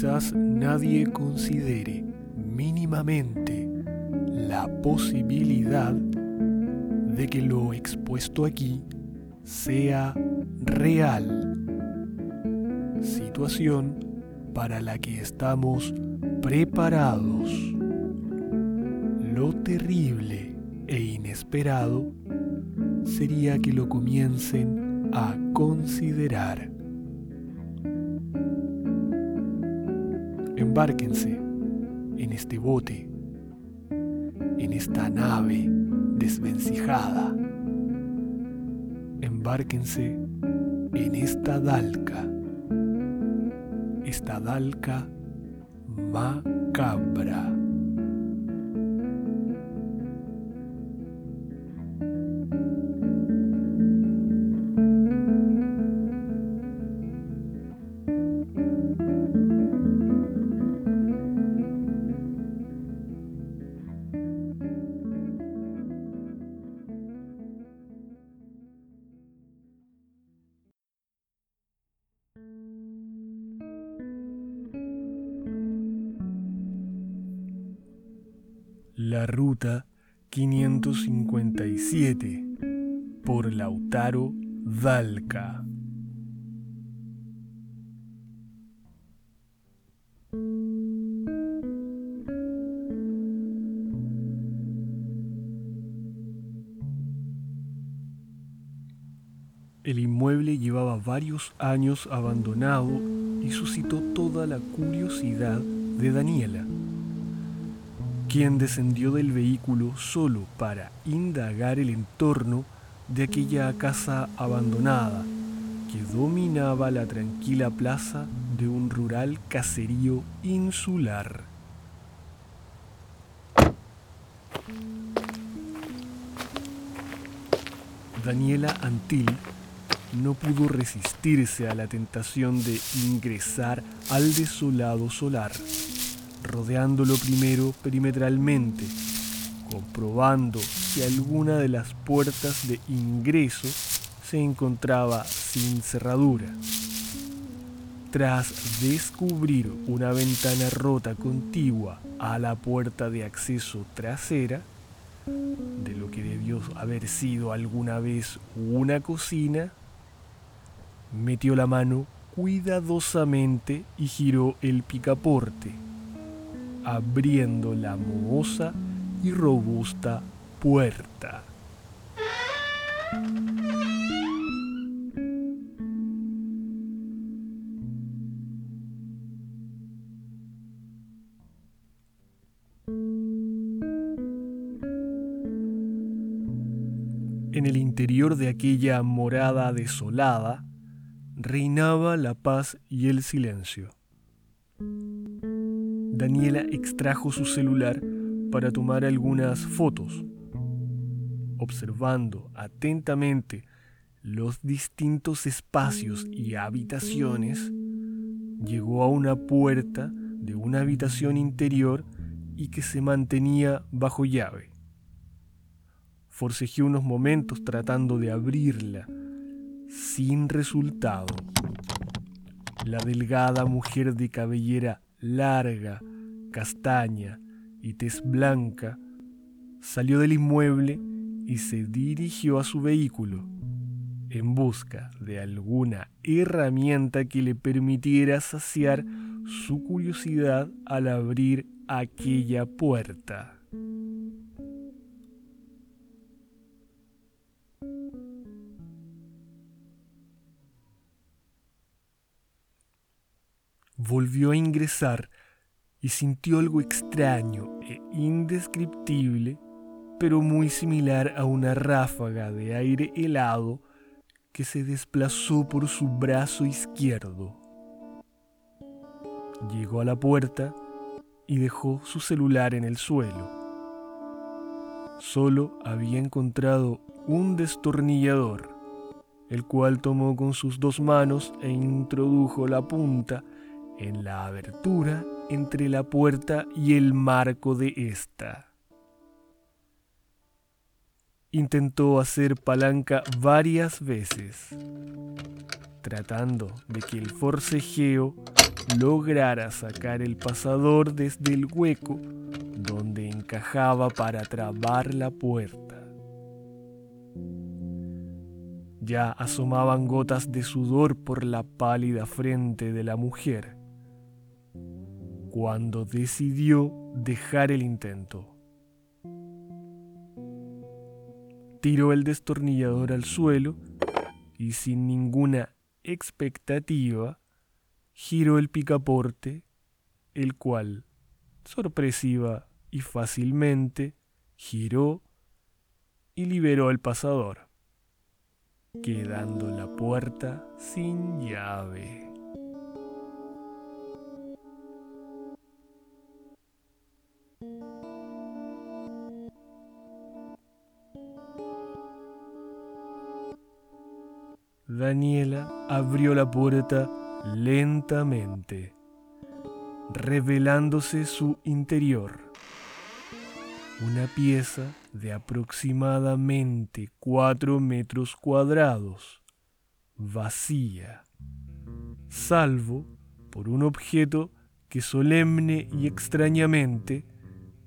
quizás nadie considere mínimamente la posibilidad de que lo expuesto aquí sea real. Situación para la que estamos preparados. Lo terrible e inesperado sería que lo comiencen a considerar. Embárquense en este bote, en esta nave desvencijada. Embárquense en esta dalca, esta dalca macabra. 557 por Lautaro Dalca. El inmueble llevaba varios años abandonado y suscitó toda la curiosidad de Daniela quien descendió del vehículo solo para indagar el entorno de aquella casa abandonada que dominaba la tranquila plaza de un rural caserío insular. Daniela Antil no pudo resistirse a la tentación de ingresar al desolado solar rodeándolo primero perimetralmente, comprobando si alguna de las puertas de ingreso se encontraba sin cerradura. Tras descubrir una ventana rota contigua a la puerta de acceso trasera, de lo que debió haber sido alguna vez una cocina, metió la mano cuidadosamente y giró el picaporte abriendo la mohosa y robusta puerta. En el interior de aquella morada desolada reinaba la paz y el silencio. Daniela extrajo su celular para tomar algunas fotos. Observando atentamente los distintos espacios y habitaciones, llegó a una puerta de una habitación interior y que se mantenía bajo llave. Forcejeó unos momentos tratando de abrirla, sin resultado. La delgada mujer de cabellera larga, castaña y tez blanca, salió del inmueble y se dirigió a su vehículo en busca de alguna herramienta que le permitiera saciar su curiosidad al abrir aquella puerta. Volvió a ingresar y sintió algo extraño e indescriptible, pero muy similar a una ráfaga de aire helado que se desplazó por su brazo izquierdo. Llegó a la puerta y dejó su celular en el suelo. Solo había encontrado un destornillador, el cual tomó con sus dos manos e introdujo la punta en la abertura entre la puerta y el marco de esta. Intentó hacer palanca varias veces, tratando de que el forcejeo lograra sacar el pasador desde el hueco donde encajaba para trabar la puerta. Ya asomaban gotas de sudor por la pálida frente de la mujer, cuando decidió dejar el intento. Tiró el destornillador al suelo y sin ninguna expectativa giró el picaporte, el cual, sorpresiva y fácilmente, giró y liberó el pasador, quedando la puerta sin llave. Daniela abrió la puerta lentamente, revelándose su interior. Una pieza de aproximadamente cuatro metros cuadrados, vacía, salvo por un objeto que solemne y extrañamente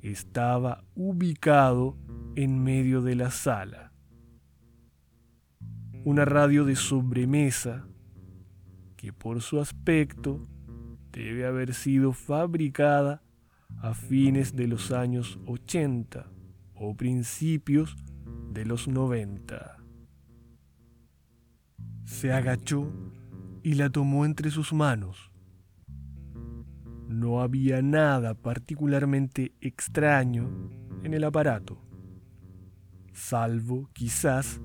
estaba ubicado en medio de la sala una radio de sobremesa que por su aspecto debe haber sido fabricada a fines de los años 80 o principios de los 90. Se agachó y la tomó entre sus manos. No había nada particularmente extraño en el aparato, salvo quizás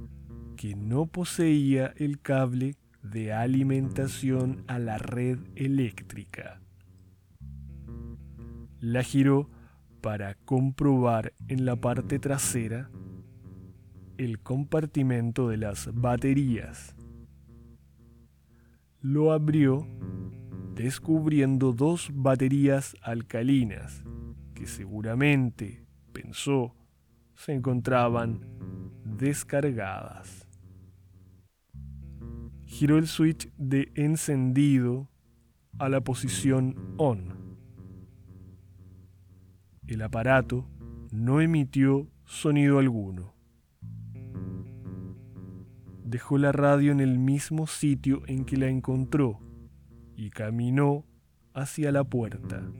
que no poseía el cable de alimentación a la red eléctrica. La giró para comprobar en la parte trasera el compartimento de las baterías. Lo abrió descubriendo dos baterías alcalinas que seguramente, pensó, se encontraban descargadas giró el switch de encendido a la posición on. El aparato no emitió sonido alguno. Dejó la radio en el mismo sitio en que la encontró y caminó hacia la puerta.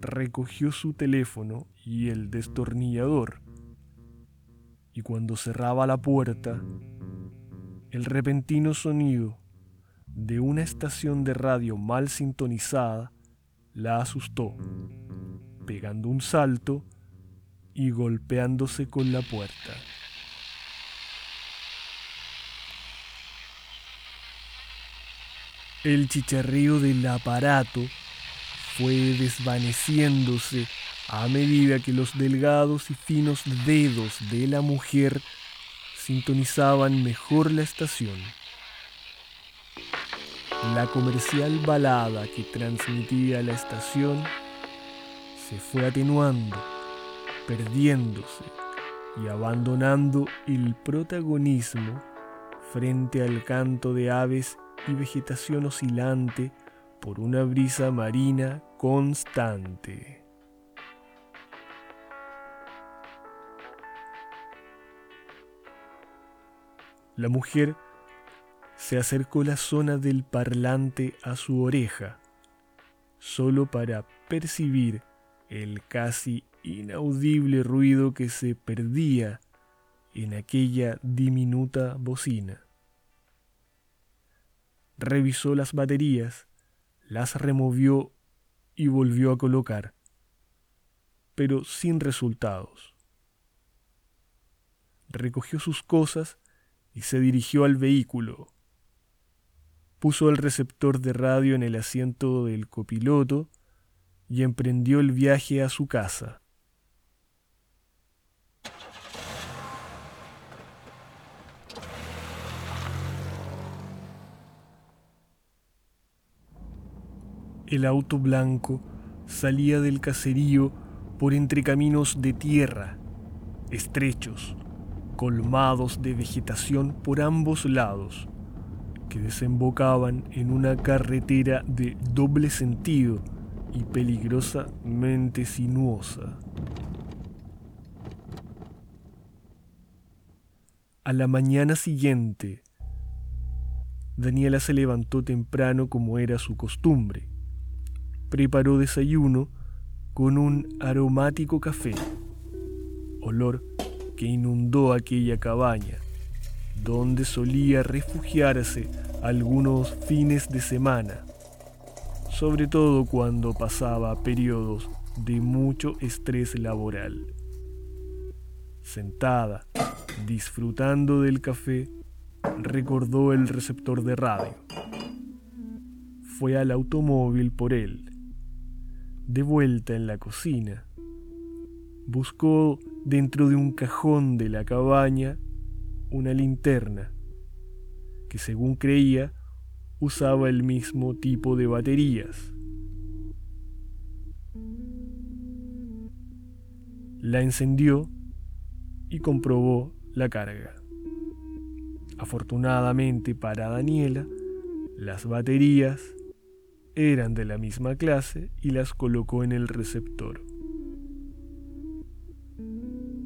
Recogió su teléfono y el destornillador y cuando cerraba la puerta el repentino sonido de una estación de radio mal sintonizada la asustó, pegando un salto y golpeándose con la puerta. El chicharrío del aparato fue desvaneciéndose a medida que los delgados y finos dedos de la mujer sintonizaban mejor la estación. La comercial balada que transmitía la estación se fue atenuando, perdiéndose y abandonando el protagonismo frente al canto de aves y vegetación oscilante por una brisa marina constante. La mujer se acercó la zona del parlante a su oreja, solo para percibir el casi inaudible ruido que se perdía en aquella diminuta bocina. Revisó las baterías, las removió y volvió a colocar, pero sin resultados. Recogió sus cosas y se dirigió al vehículo. Puso el receptor de radio en el asiento del copiloto y emprendió el viaje a su casa. El auto blanco salía del caserío por entre caminos de tierra, estrechos, colmados de vegetación por ambos lados, que desembocaban en una carretera de doble sentido y peligrosamente sinuosa. A la mañana siguiente, Daniela se levantó temprano como era su costumbre. Preparó desayuno con un aromático café, olor que inundó aquella cabaña, donde solía refugiarse algunos fines de semana, sobre todo cuando pasaba periodos de mucho estrés laboral. Sentada, disfrutando del café, recordó el receptor de radio. Fue al automóvil por él. De vuelta en la cocina, buscó dentro de un cajón de la cabaña una linterna que según creía usaba el mismo tipo de baterías. La encendió y comprobó la carga. Afortunadamente para Daniela, las baterías eran de la misma clase y las colocó en el receptor.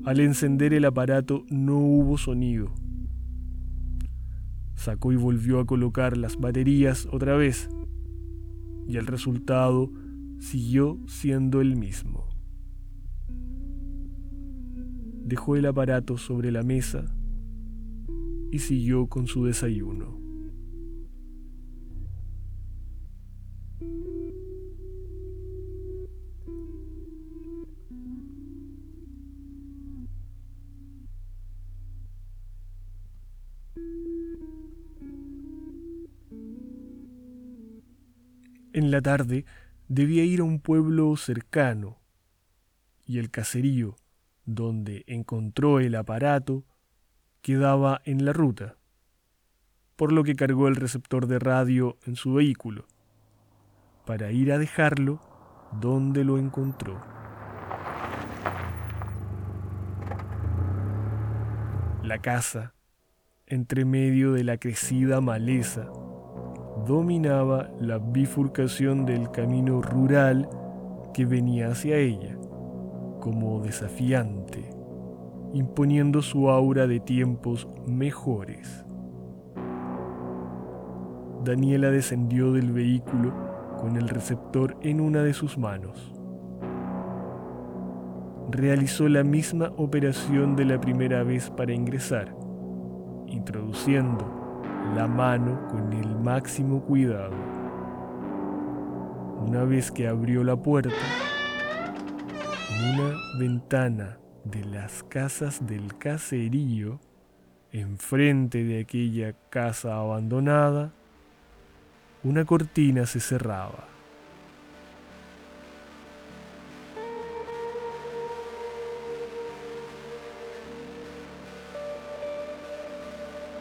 Al encender el aparato no hubo sonido. Sacó y volvió a colocar las baterías otra vez y el resultado siguió siendo el mismo. Dejó el aparato sobre la mesa y siguió con su desayuno. Tarde debía ir a un pueblo cercano y el caserío donde encontró el aparato quedaba en la ruta, por lo que cargó el receptor de radio en su vehículo, para ir a dejarlo donde lo encontró. La casa, entre medio de la crecida maleza, dominaba la bifurcación del camino rural que venía hacia ella, como desafiante imponiendo su aura de tiempos mejores. Daniela descendió del vehículo con el receptor en una de sus manos. Realizó la misma operación de la primera vez para ingresar, introduciendo la mano con el máximo cuidado. Una vez que abrió la puerta, en una ventana de las casas del caserío, enfrente de aquella casa abandonada, una cortina se cerraba.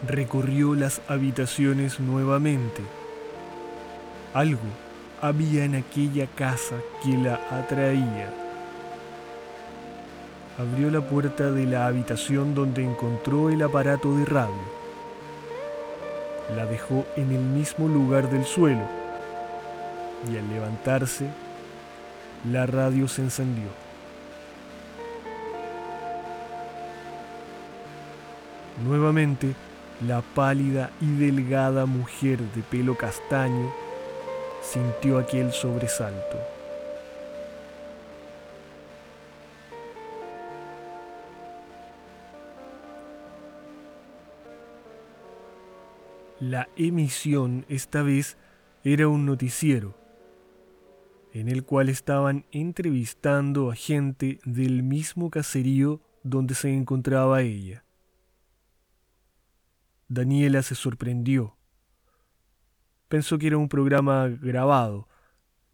Recorrió las habitaciones nuevamente. Algo había en aquella casa que la atraía abrió la puerta de la habitación donde encontró el aparato de radio. La dejó en el mismo lugar del suelo y al levantarse, la radio se encendió. Nuevamente, la pálida y delgada mujer de pelo castaño sintió aquel sobresalto. La emisión esta vez era un noticiero, en el cual estaban entrevistando a gente del mismo caserío donde se encontraba ella. Daniela se sorprendió. Pensó que era un programa grabado,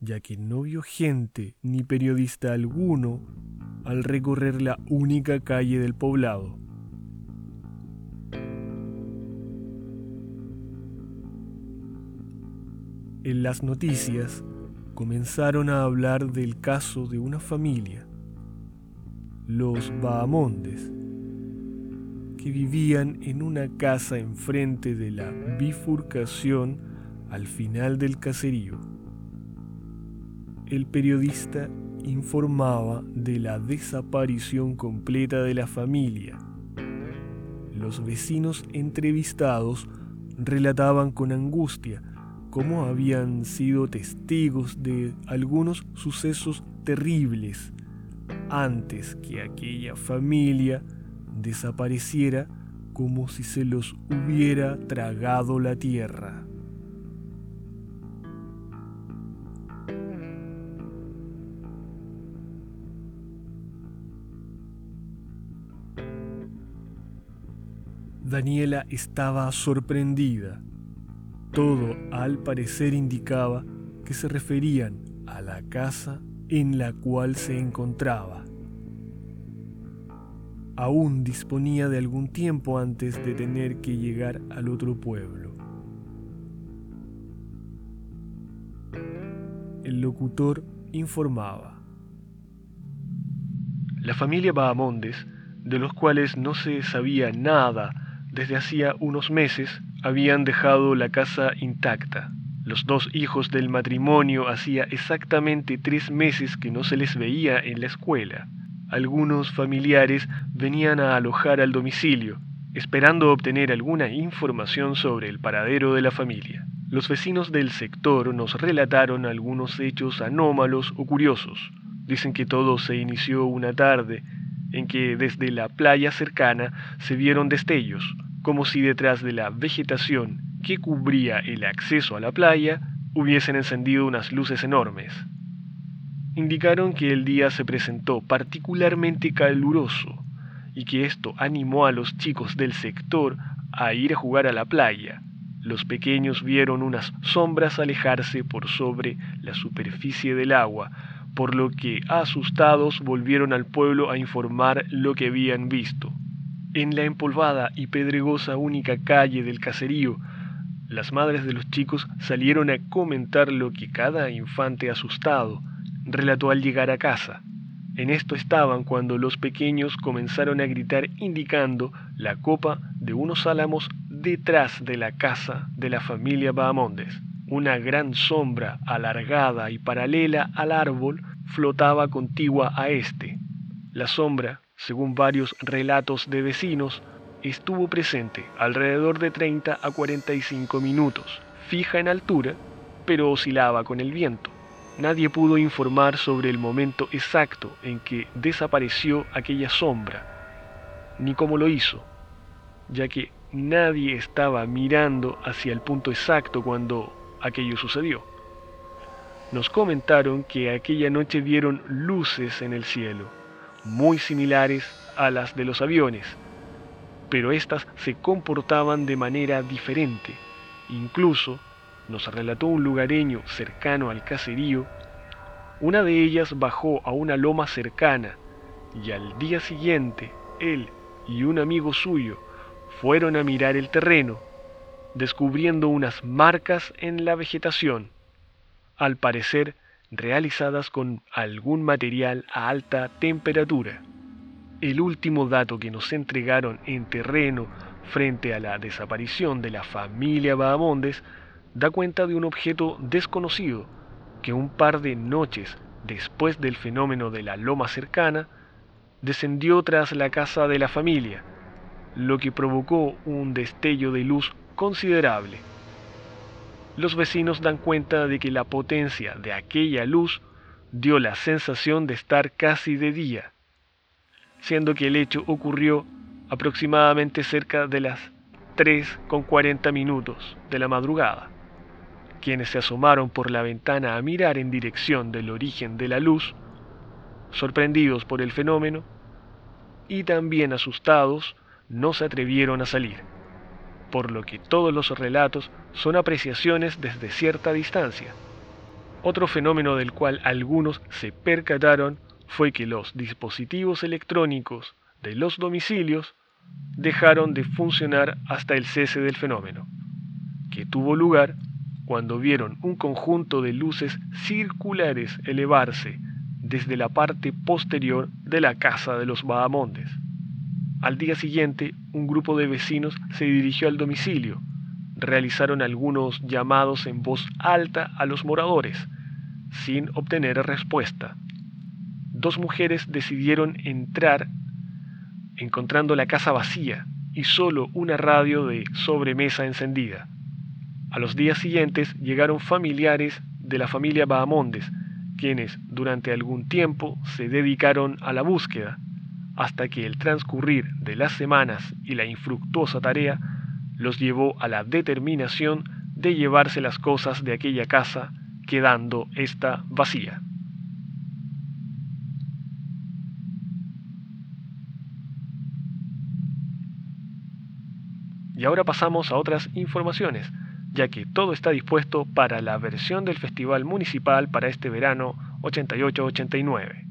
ya que no vio gente ni periodista alguno al recorrer la única calle del poblado. En las noticias comenzaron a hablar del caso de una familia, los Bahamondes, vivían en una casa enfrente de la bifurcación al final del caserío. El periodista informaba de la desaparición completa de la familia. Los vecinos entrevistados relataban con angustia cómo habían sido testigos de algunos sucesos terribles antes que aquella familia desapareciera como si se los hubiera tragado la tierra. Daniela estaba sorprendida. Todo al parecer indicaba que se referían a la casa en la cual se encontraba. Aún disponía de algún tiempo antes de tener que llegar al otro pueblo. El locutor informaba. La familia Bahamondes, de los cuales no se sabía nada desde hacía unos meses, habían dejado la casa intacta. Los dos hijos del matrimonio hacía exactamente tres meses que no se les veía en la escuela. Algunos familiares venían a alojar al domicilio, esperando obtener alguna información sobre el paradero de la familia. Los vecinos del sector nos relataron algunos hechos anómalos o curiosos. Dicen que todo se inició una tarde en que desde la playa cercana se vieron destellos, como si detrás de la vegetación que cubría el acceso a la playa hubiesen encendido unas luces enormes. Indicaron que el día se presentó particularmente caluroso y que esto animó a los chicos del sector a ir a jugar a la playa. Los pequeños vieron unas sombras alejarse por sobre la superficie del agua, por lo que asustados volvieron al pueblo a informar lo que habían visto. En la empolvada y pedregosa única calle del caserío las madres de los chicos salieron a comentar lo que cada infante asustado relató al llegar a casa. En esto estaban cuando los pequeños comenzaron a gritar indicando la copa de unos álamos detrás de la casa de la familia Bahamondes. Una gran sombra alargada y paralela al árbol flotaba contigua a este. La sombra, según varios relatos de vecinos, estuvo presente alrededor de 30 a 45 minutos, fija en altura, pero oscilaba con el viento. Nadie pudo informar sobre el momento exacto en que desapareció aquella sombra, ni cómo lo hizo, ya que nadie estaba mirando hacia el punto exacto cuando aquello sucedió. Nos comentaron que aquella noche vieron luces en el cielo, muy similares a las de los aviones, pero éstas se comportaban de manera diferente. Incluso, nos relató un lugareño cercano al caserío, una de ellas bajó a una loma cercana y al día siguiente él y un amigo suyo fueron a mirar el terreno, descubriendo unas marcas en la vegetación, al parecer realizadas con algún material a alta temperatura. El último dato que nos entregaron en terreno frente a la desaparición de la familia Bahamondes da cuenta de un objeto desconocido que un par de noches después del fenómeno de la loma cercana descendió tras la casa de la familia, lo que provocó un destello de luz considerable. Los vecinos dan cuenta de que la potencia de aquella luz dio la sensación de estar casi de día siendo que el hecho ocurrió aproximadamente cerca de las 3 con 40 minutos de la madrugada. Quienes se asomaron por la ventana a mirar en dirección del origen de la luz, sorprendidos por el fenómeno y también asustados, no se atrevieron a salir, por lo que todos los relatos son apreciaciones desde cierta distancia. Otro fenómeno del cual algunos se percataron fue que los dispositivos electrónicos de los domicilios dejaron de funcionar hasta el cese del fenómeno, que tuvo lugar cuando vieron un conjunto de luces circulares elevarse desde la parte posterior de la casa de los Bahamondes. Al día siguiente, un grupo de vecinos se dirigió al domicilio. Realizaron algunos llamados en voz alta a los moradores, sin obtener respuesta. Dos mujeres decidieron entrar encontrando la casa vacía y solo una radio de sobremesa encendida. A los días siguientes llegaron familiares de la familia Bahamondes, quienes durante algún tiempo se dedicaron a la búsqueda, hasta que el transcurrir de las semanas y la infructuosa tarea los llevó a la determinación de llevarse las cosas de aquella casa, quedando ésta vacía. Y ahora pasamos a otras informaciones ya que todo está dispuesto para la versión del Festival Municipal para este verano 88-89.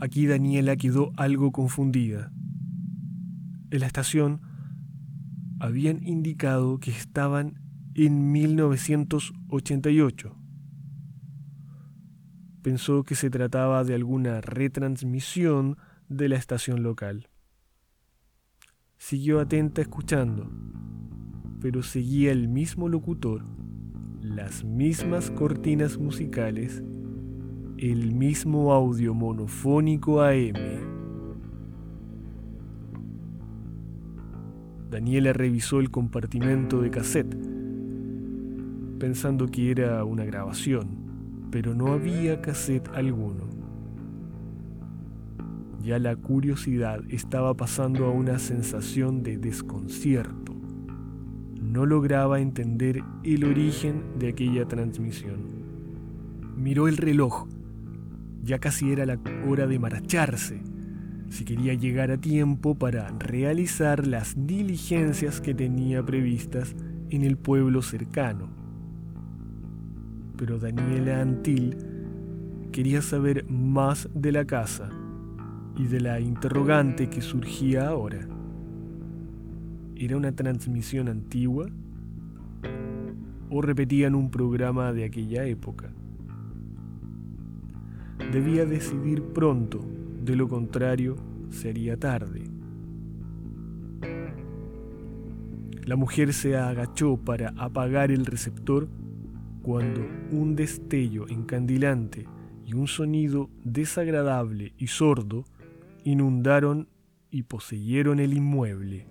Aquí Daniela quedó algo confundida. En la estación habían indicado que estaban en 1988. Pensó que se trataba de alguna retransmisión de la estación local. Siguió atenta escuchando, pero seguía el mismo locutor, las mismas cortinas musicales, el mismo audio monofónico AM. Daniela revisó el compartimento de cassette, pensando que era una grabación, pero no había cassette alguno. Ya la curiosidad estaba pasando a una sensación de desconcierto. No lograba entender el origen de aquella transmisión. Miró el reloj. Ya casi era la hora de marcharse, si quería llegar a tiempo para realizar las diligencias que tenía previstas en el pueblo cercano. Pero Daniela Antil quería saber más de la casa y de la interrogante que surgía ahora. ¿Era una transmisión antigua? ¿O repetían un programa de aquella época? Debía decidir pronto, de lo contrario sería tarde. La mujer se agachó para apagar el receptor cuando un destello encandilante y un sonido desagradable y sordo inundaron y poseyeron el inmueble.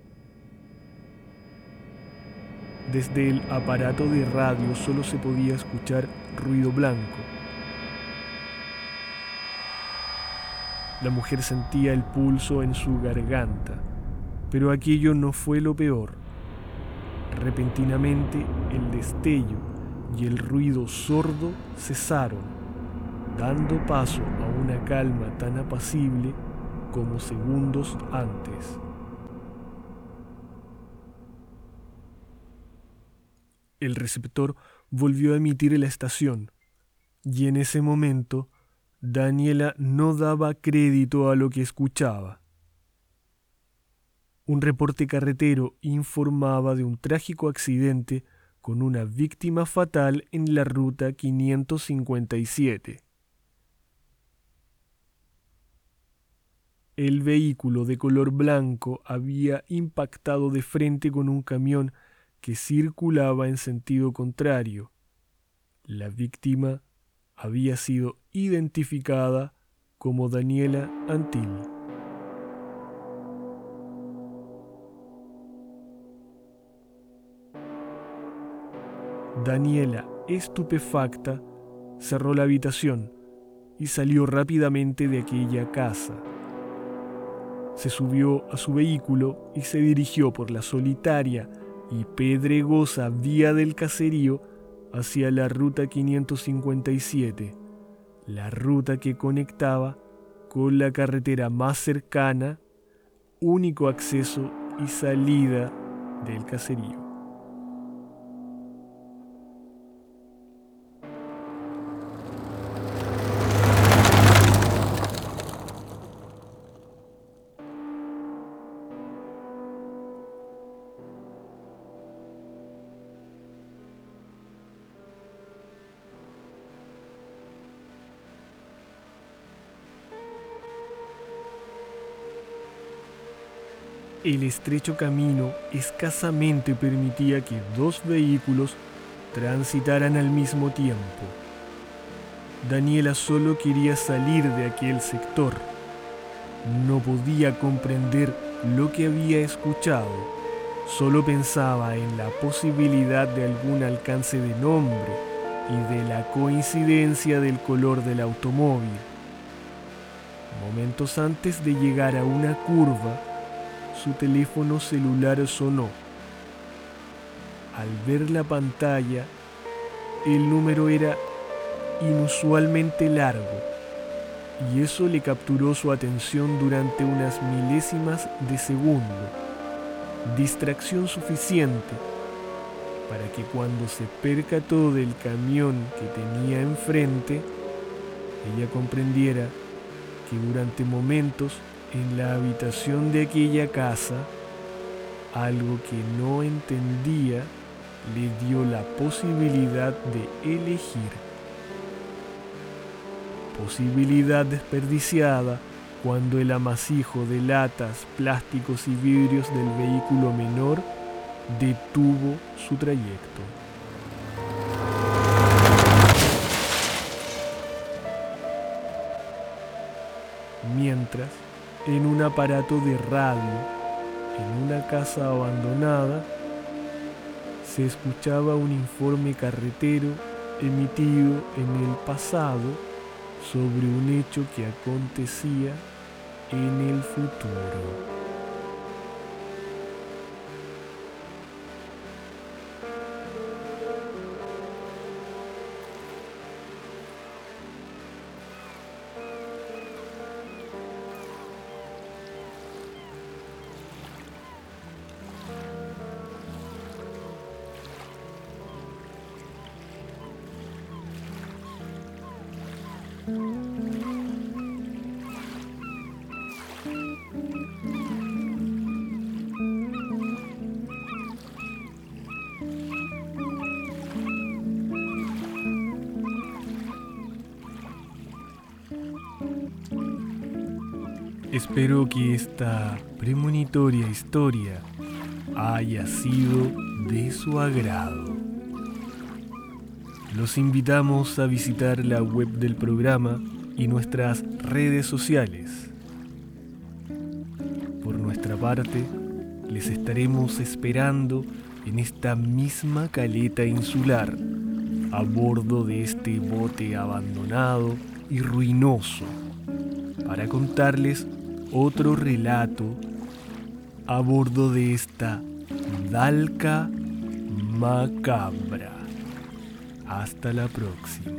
Desde el aparato de radio solo se podía escuchar ruido blanco. La mujer sentía el pulso en su garganta, pero aquello no fue lo peor. Repentinamente el destello y el ruido sordo cesaron, dando paso a una calma tan apacible como segundos antes. El receptor volvió a emitir la estación, y en ese momento Daniela no daba crédito a lo que escuchaba. Un reporte carretero informaba de un trágico accidente con una víctima fatal en la ruta 557. El vehículo de color blanco había impactado de frente con un camión que circulaba en sentido contrario. La víctima había sido identificada como Daniela Antil. Daniela, estupefacta, cerró la habitación y salió rápidamente de aquella casa se subió a su vehículo y se dirigió por la solitaria y pedregosa vía del caserío hacia la ruta 557, la ruta que conectaba con la carretera más cercana, único acceso y salida del caserío. El estrecho camino escasamente permitía que dos vehículos transitaran al mismo tiempo. Daniela solo quería salir de aquel sector. No podía comprender lo que había escuchado. Solo pensaba en la posibilidad de algún alcance de nombre y de la coincidencia del color del automóvil. Momentos antes de llegar a una curva, su teléfono celular sonó. Al ver la pantalla, el número era inusualmente largo y eso le capturó su atención durante unas milésimas de segundo, distracción suficiente para que cuando se percató del camión que tenía enfrente, ella comprendiera que durante momentos en la habitación de aquella casa, algo que no entendía le dio la posibilidad de elegir. Posibilidad desperdiciada cuando el amasijo de latas, plásticos y vidrios del vehículo menor detuvo su trayecto. Mientras, en un aparato de radio, en una casa abandonada, se escuchaba un informe carretero emitido en el pasado sobre un hecho que acontecía en el futuro. Espero que esta premonitoria historia haya sido de su agrado. Los invitamos a visitar la web del programa y nuestras redes sociales. Por nuestra parte, les estaremos esperando en esta misma caleta insular, a bordo de este bote abandonado y ruinoso, para contarles otro relato a bordo de esta Dalca macabra. Hasta la próxima.